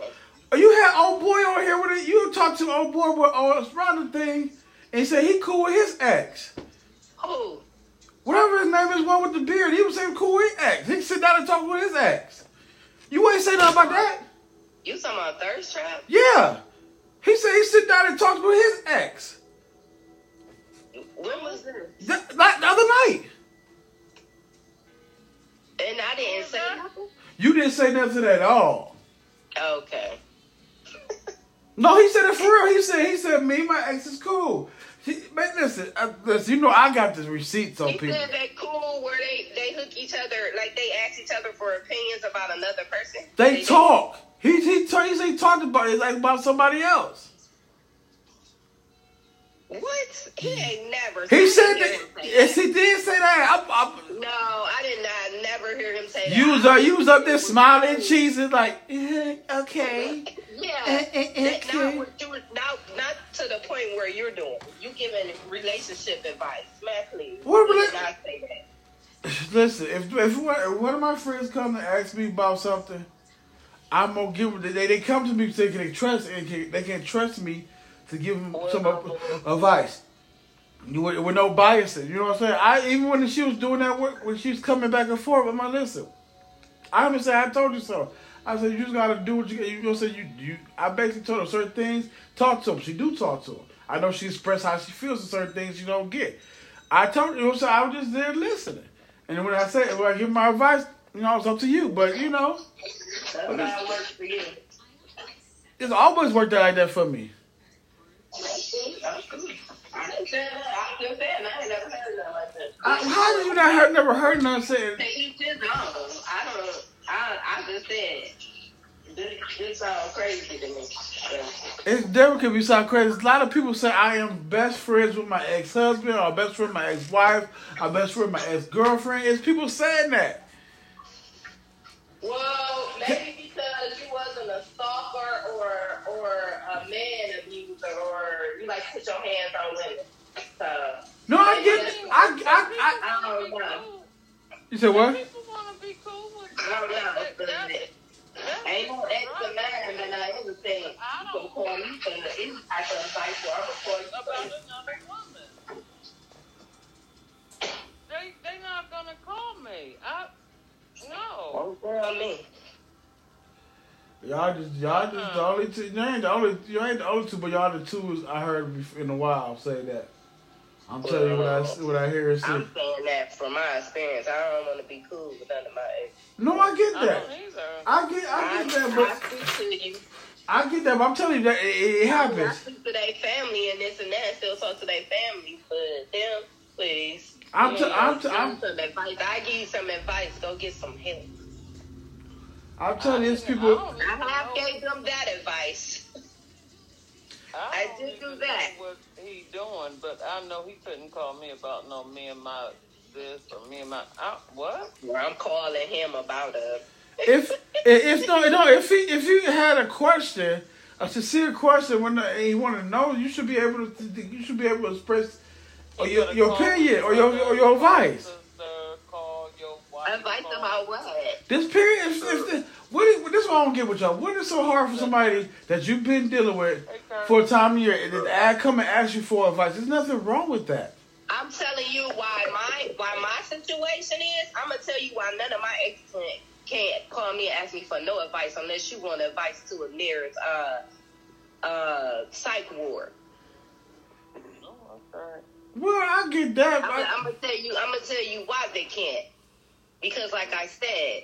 Oh, you had old boy on here with it. You talked to old boy with uh, on around the thing, and he said he cool with his ex. Who? Whatever his name is, one with the beard. He was saying cool with his ex. He sit down and talk with his ex. You ain't say nothing about that. You talking about thirst trap? Yeah. He said he sit down and talked with his ex. When was this? The, like the other night. And I didn't say nothing. You didn't say nothing at all. Okay. No, he said it for real. He said he said me my ex is cool. He, man, listen, I, listen, you know I got the receipts on He people. said they cool where they they hook each other like they ask each other for opinions about another person. They talk. He he, talk, he, said he talked about it like about somebody else. What? He ain't never. He said that. Yes, he did say that. I'm, I'm, No, I did not. Never hear him say that. you was up, you was up there smiling, cheesing like, yeah, okay. Yeah. Eh, eh, eh, okay. Not, you, not, not to the point where you're doing. You giving relationship advice. Man, please. What You rela- did not say that. *sighs* Listen, if if one, if one of my friends come to ask me about something, I'm gonna give them. They they come to me thinking they trust and can, they can trust me to give them oh, some Well, advice. You with, with no biases, you know what I'm saying? I even when she was doing that work, when she was coming back and forth, I'm like, listen, I understand. I told you so. I said you just gotta do what you you know. Say you you. I basically told her certain things. Talk to them. She do talk to them. I know she expressed how she feels to certain things you don't get. I told you, know what I'm saying? I was just there listening. And when I say when I give my advice, you know, it's up to you. But you know, That's how it works for you. it's always worked out like that for me. I didn't say that. I just said I ain't never heard nothing like that. I, how did you not heard, never heard none saying? Say you just don't. I don't. I I just said. This, this sounds crazy to me. It's different because we sound crazy. A lot of people say I am best friends with my ex husband, or best friend with my ex wife, or best friend with my ex girlfriend. It's people saying that. Well, maybe because you wasn't a stalker or or a man abuser or you like to put your hands on women. So No, I get it. I, I, I, I don't know. you said what? People want to be cool with I don't know. That- But that's- that's- ain't no extra man than I ever said. You can call me for any type of advice or I'm call about another woman. They they not gonna call me. I no. Don't tell me. Y'all just, y'all just the uh. only two. You ain't the only, you ain't the only two, but y'all the two I heard in a while say that. I'm telling you what I, what I hear and see. I'm saying that from my experience. I don't want to be cool with none of my ex. No, I get that. don't either. I get, I I, get that, I but speak to you. I get that. But I'm telling you that it, it I happens. speak to their family and this and that. Still talk to their family, but them, please. I'm You t- know, I'm t- give I'm- some advice. I give you some advice. Go get some help. I'm telling you, it's I people. I have gave them that advice. I don't did do that. What he doing? But I know he couldn't call me about no me and my this or me and my I, what? Well, I'm calling him about a. If if no no if he if you had a question, a sincere question when he want to know, you should be able to you should be able to express or You your, gotta your call opinion or your or your call advice. sister, call your wife, Advice about what? This period, if, if the, what is, this is what I don't get with y'all. What is so hard for somebody that you've been dealing with for a time of year and then I come and ask you for advice? There's nothing wrong with that. I'm telling you why my why my situation is. I'm gonna tell you why none of my exes can't, can't call me and ask me for no advice unless you want advice to a nearest uh uh psych ward. Oh, okay. Well, I get that. I'm, I'm gonna tell you. I'm gonna tell you why they can't. Because, like I said,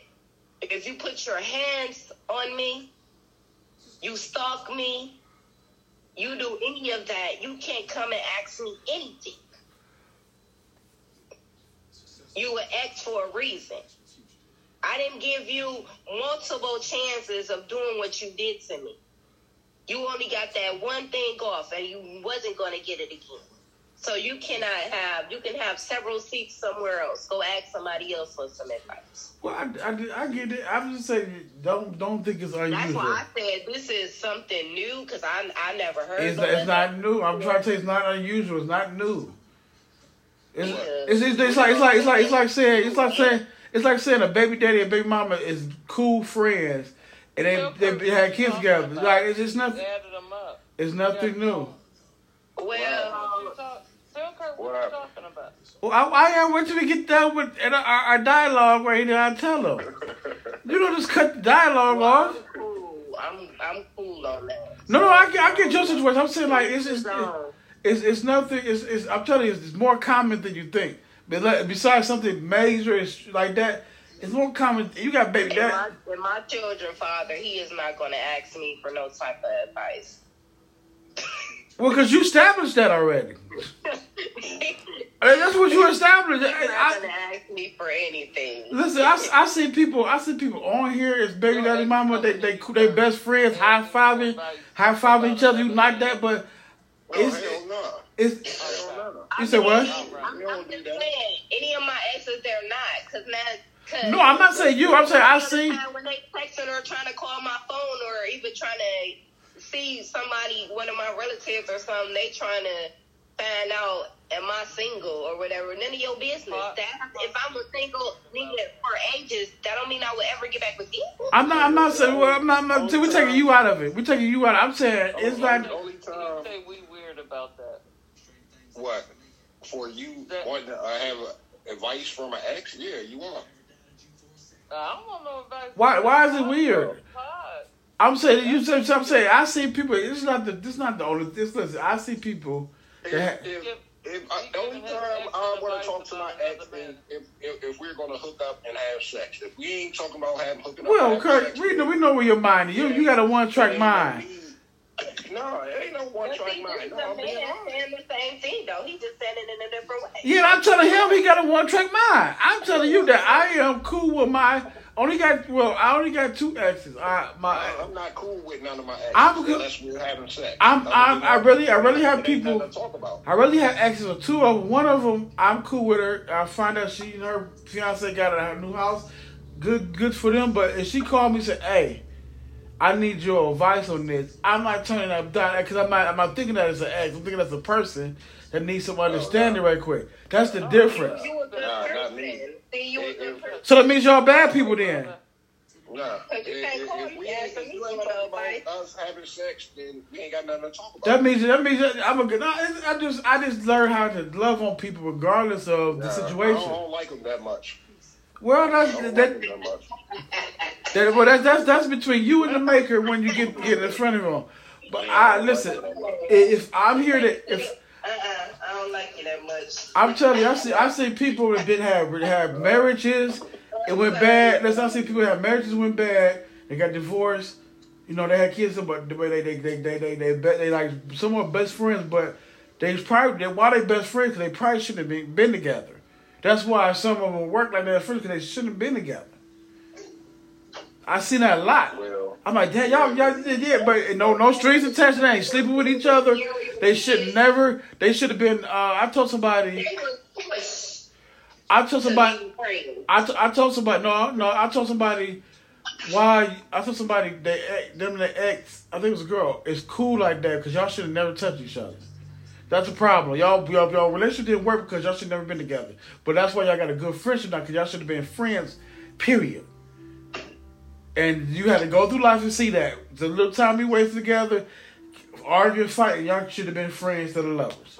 if you put your hands on me, you stalk me, you do any of that, you can't come and ask me anything. You were ex for a reason. I didn't give you multiple chances of doing what you did to me. You only got that one thing off, and you wasn't going to get it again. So you cannot have. You can have several seats somewhere else. Go ask somebody else for some advice. well, I, I, I get it. I'm just saying, don't don't think it's unusual. That's why I said this is something new because I I never heard. It's, it's not new. I'm trying to tell you, it's not unusual. It's not new. It's, Yeah. it's, it's, it's like it's like it's like it's like saying it's like saying it's like saying a baby daddy and baby mama is cool friends and they they had kids together. Like it's just nothing. Added. It's nothing new. Well, What you what What you talking about? Well, I, I am wait till we get done with our, our dialogue right here. I tell them. You don't just cut the dialogue well, off. I'm cool. I'm I'm cool on that. No, no, I get, I get your situation. I'm saying like it's it's it's, it's nothing. It's, it's I'm telling you, it's, it's more common than you think. But like, besides something major like that, it's more common. You got baby And dad. my, and my children father, he is not going to ask me for no type of advice. Well, because you established that already. He's that's what you established. not I, going to ask me for anything. listen, I, I see people. I see people on here as baby daddy mama. They they they best friends, high fiving, high fiving each other. You like that, but It's- hell. It's you said what? I'm, don't I'm just saying, any of my exes, they're not. Cause now, cause No, I'm not saying you. I'm saying I see. When they texting or trying to call my phone or even trying to see somebody, one of my relatives or something, they trying to find out am I single or whatever. None of your business. Uh, that if I'm a single nigga for ages, that don't mean I will ever get back with you. I'm not. I'm not saying. Well, I'm not. I'm not we're taking you out of it. We're taking you out. I'm saying it's like. only time say we weird about that. what for you That- wanting to uh, have a, advice from an ex? Yeah, you are. Uh, I don't want no advice. Why- why is it weird? I'm saying you said. I'm saying I see people. It's not the. This not the only. This listen. I see people. If, That- if, if I, the only giving his time I want to talk to my ex another is if, if, if we're going to hook up and have sex. If we ain't talking about having hooking up, Well, Kurt, sex, we know we know where your mind is. You you got a one track mind. No, it ain't no one But track mind. this is No, a I'm being man honest. saying the same thing though. He just said it in a different way. Yeah, I'm telling him he got a one track mind. I'm telling you that I am cool with my only got well, I only got two exes. I my I- I'm not cool with none of my exes I'm unless we're having sex. I'm- Other I'm- I really- I really have people- talk about. I really have exes of two of them. One of them, I'm cool with her. I find out she and her fiance got a new house. Good, good for them. But if she called me and said, "Hey, I need your advice on this," I'm not turning that down because I'm not. I'm not thinking that as an ex. I'm thinking that's a person that needs some oh, understanding right quick. That's the oh, difference. You a Nah, not me. See, you a It- good it- person. So that means y'all bad people then. Nah, But if, if we ain't, if you ain't talking about us having sex, then we ain't got nothing to talk about. That means that means I'm a good. No, I just I just learned how to love on people regardless of the Nah, I situation. don't, I don't like them that much. Well, that's that. that. That, well, that's, that's that's between you and the maker when you get get in front of him. But I listen. If I'm here to, if Uh-uh, I don't like you that much. I'm telling you, I see I see people that didn't have have marriages, it went bad. Let's not see people that have marriages went bad. They got divorced. You know, they had kids, but the way they they they they they they, they, they like somewhat best friends, but they probably they, why they best friends? Because they probably shouldn't have been, been together. That's why some of them work like that first because they shouldn't have been together. I seen that a lot. Well, I'm like, damn, y'all, y'all, did, yeah, but no, no strings attached. They ain't sleeping with each other. They should never. They should have been. Uh, I told somebody. They was pushed I told somebody. I, t- I told somebody. No, no. I told somebody. Why? I told somebody they them and their ex. I think it was a girl. It's cool like that because y'all should have never touched each other. That's a problem. Y'all, y'all, y'all relationship didn't work because y'all should never been together. But that's why y'all got a good friendship now because y'all should have been friends. Period. And you had to go through life and see that the little time we wasted together, arguing, fighting, y'all should have been friends to the lovers.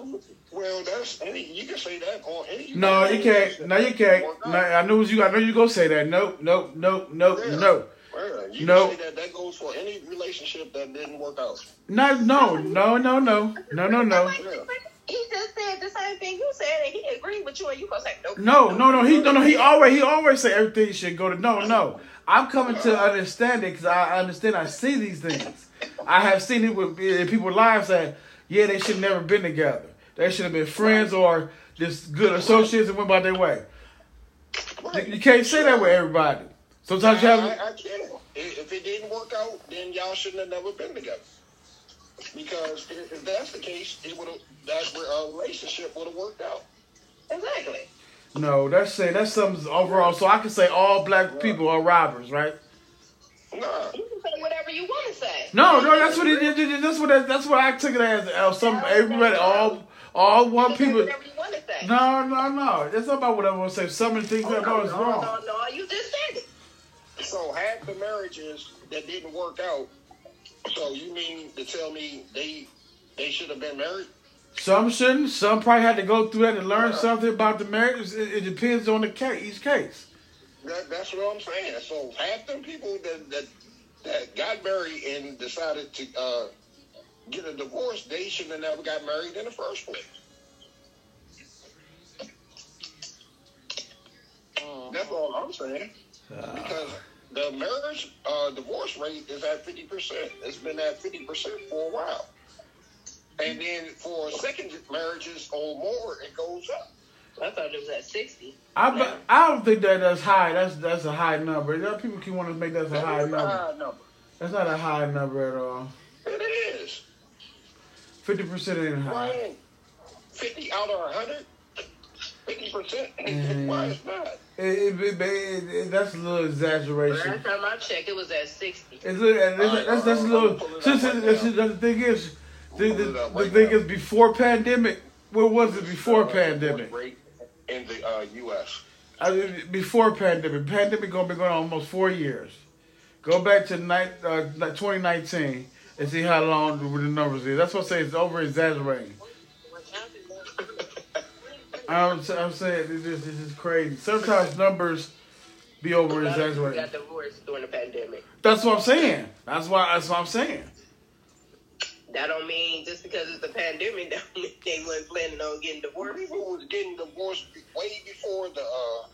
well, that's any. You can say that on any. No, you can't. No, you can't. No, I knew you. I know you gonna say that. Nope, nope, nope, nope, Yeah. no. Well, you No. say that. That goes for any relationship that didn't work out. No, no, no, no, no, no, no, no, Yeah. He just said the same thing you said, and he agreed with you, and you gonna say nope. no, no, no. He no, no. He always he always say everything should go to no, no. I'm coming to understand it because I understand. I see these things. I have seen it with in people's lives that yeah, they should never been together. They should have been friends or just good associates and went by their way. You, you can't say that with everybody. Sometimes you have. I, I can't. If if it didn't work out, then y'all shouldn't have never been together. Because if if that's the case, it would have that uh, relationship would have worked out. Exactly. No, that's say that's something overall. So I can say all black people are robbers, right? Nah, You can say whatever you want to say. No, no, that's what it is. That's what that, that's what I took it as. Uh, some everybody, all all one You can say people. whatever you want to say. No, no, no. It's not about what I want to say. Some of the things that I know is no, wrong. no, no, you just said it. So half the marriages that didn't work out. So you mean to tell me they they should have been married? Some shouldn't. Some probably had to go through that and learn something about the marriage. It, it depends on the case, each case. That, that's what I'm saying. So half them people that that, that got married and decided to uh, get a divorce, they should have never got married in the first place. That's all I'm saying. Because the marriage uh, divorce rate is at fifty percent. It's been at fifty percent for a while. And then for second marriages or more, it goes up. I thought it was at 60. I be- I don't think that that's high. That's that's a high number. There are people keep want to make that a high a number. high number. That's not a high number at all. It is. Fifty percent ain't high. Ryan, fifty out of hundred. Fifty percent. Mm. Why it's not? It, it, it, it, it- that's a little exaggeration. Last time I checked, it was at 60. It's a, that's, that's, that's a little. Since it- that's- that's the thing is, the, the, the thing is before pandemic. What was it before pandemic? Rate in the uh, U.S. I mean, before pandemic. Pandemic gonna be going on almost four years. Go back to night, uh, 2019 and see how long the the numbers is. That's what I say it's over exaggerating. I'm, I'm saying this is, this is crazy. Sometimes numbers be over A lot of got divorced during the pandemic. That's what I'm saying. That's why. That's what I'm saying. That don't mean just because it's the pandemic, *laughs* that don't mean they wasn't planning on getting divorced. people was getting divorced way before the uh,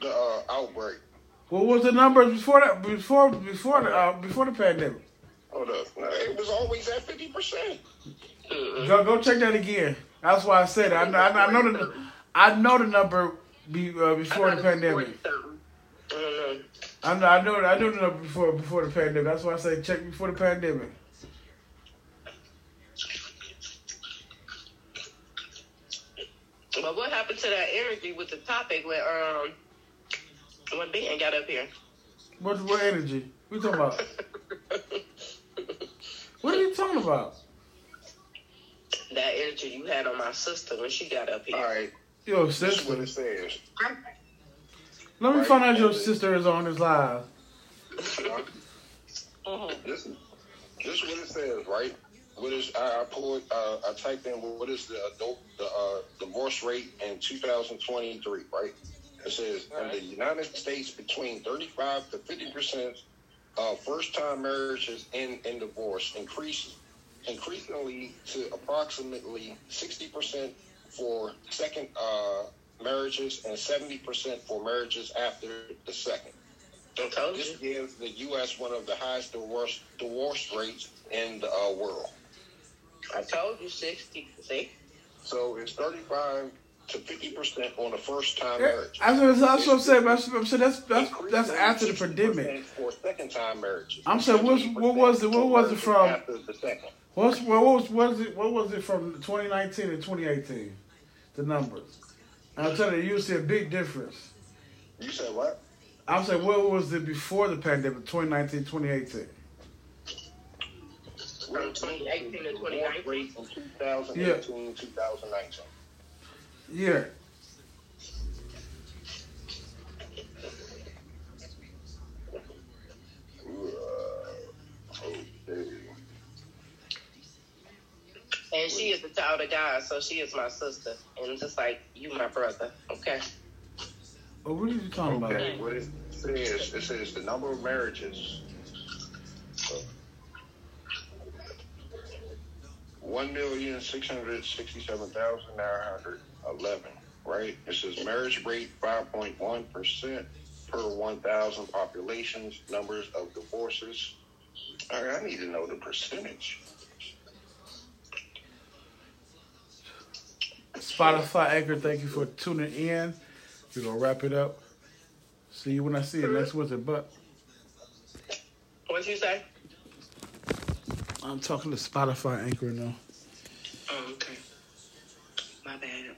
the uh, outbreak. What was the numbers before that? Before before the uh, before the pandemic. Hold up. It was always at fifty percent. Go go check that again. That's why I said. I know, I know the I know the number be, uh, before the thought it was pandemic. I know. I know I know the number before before the pandemic. That's why I say check before the pandemic. But what happened to that energy with the topic when um when Ben got up here? What what energy? What you talking about? *laughs* What are you talking about? That energy you had on my sister when she got up here. All right. Yo, This is what sister. it says. Let me Right. find out your sister is on this live. Mhm. This is this is what it says, right? What is I, I pulled uh, I typed in what is the adult the uh, divorce rate in 2023, right? It says in the United States between 35 to 50 percent of first time marriages end in divorce increase increasingly to approximately 60 percent for second uh, marriages and 70 percent for marriages after the second. I told This you. gives the U.S. one of the highest divorce divorce rates in the uh, world. I told you sixty. See? So it's 35 to 50 percent on the first time Yeah, marriage. That's what, that's what I'm saying. That's, I'm saying that's that's that's after the pandemic. for second time marriages. I'm saying, what's- what was it- what was it from- After the second. What's what was what was it what was it from 2019 and 2018? The numbers. And I'm telling you, you see a big difference. You said what? I'm saying, what was it before the pandemic, 2019, 2018? From 2018 to 2019. Rate from 2018 2019. Yeah. And she is the child of God, so she is my sister. And just like you, my brother. Okay. Oh, what are you talking about? Okay, what it says, it says the number of marriages. One million six hundred sixty-seven thousand nine hundred eleven. Right. It says marriage rate five point one percent per one thousand populations. Numbers of divorces. All right, I need to know the percentage. Spotify Anchor, thank you for tuning in. We're going to wrap it up. See you when I see you next Wednesday. But What you say? I'm talking to Spotify Anchor now. Oh, okay. My bad.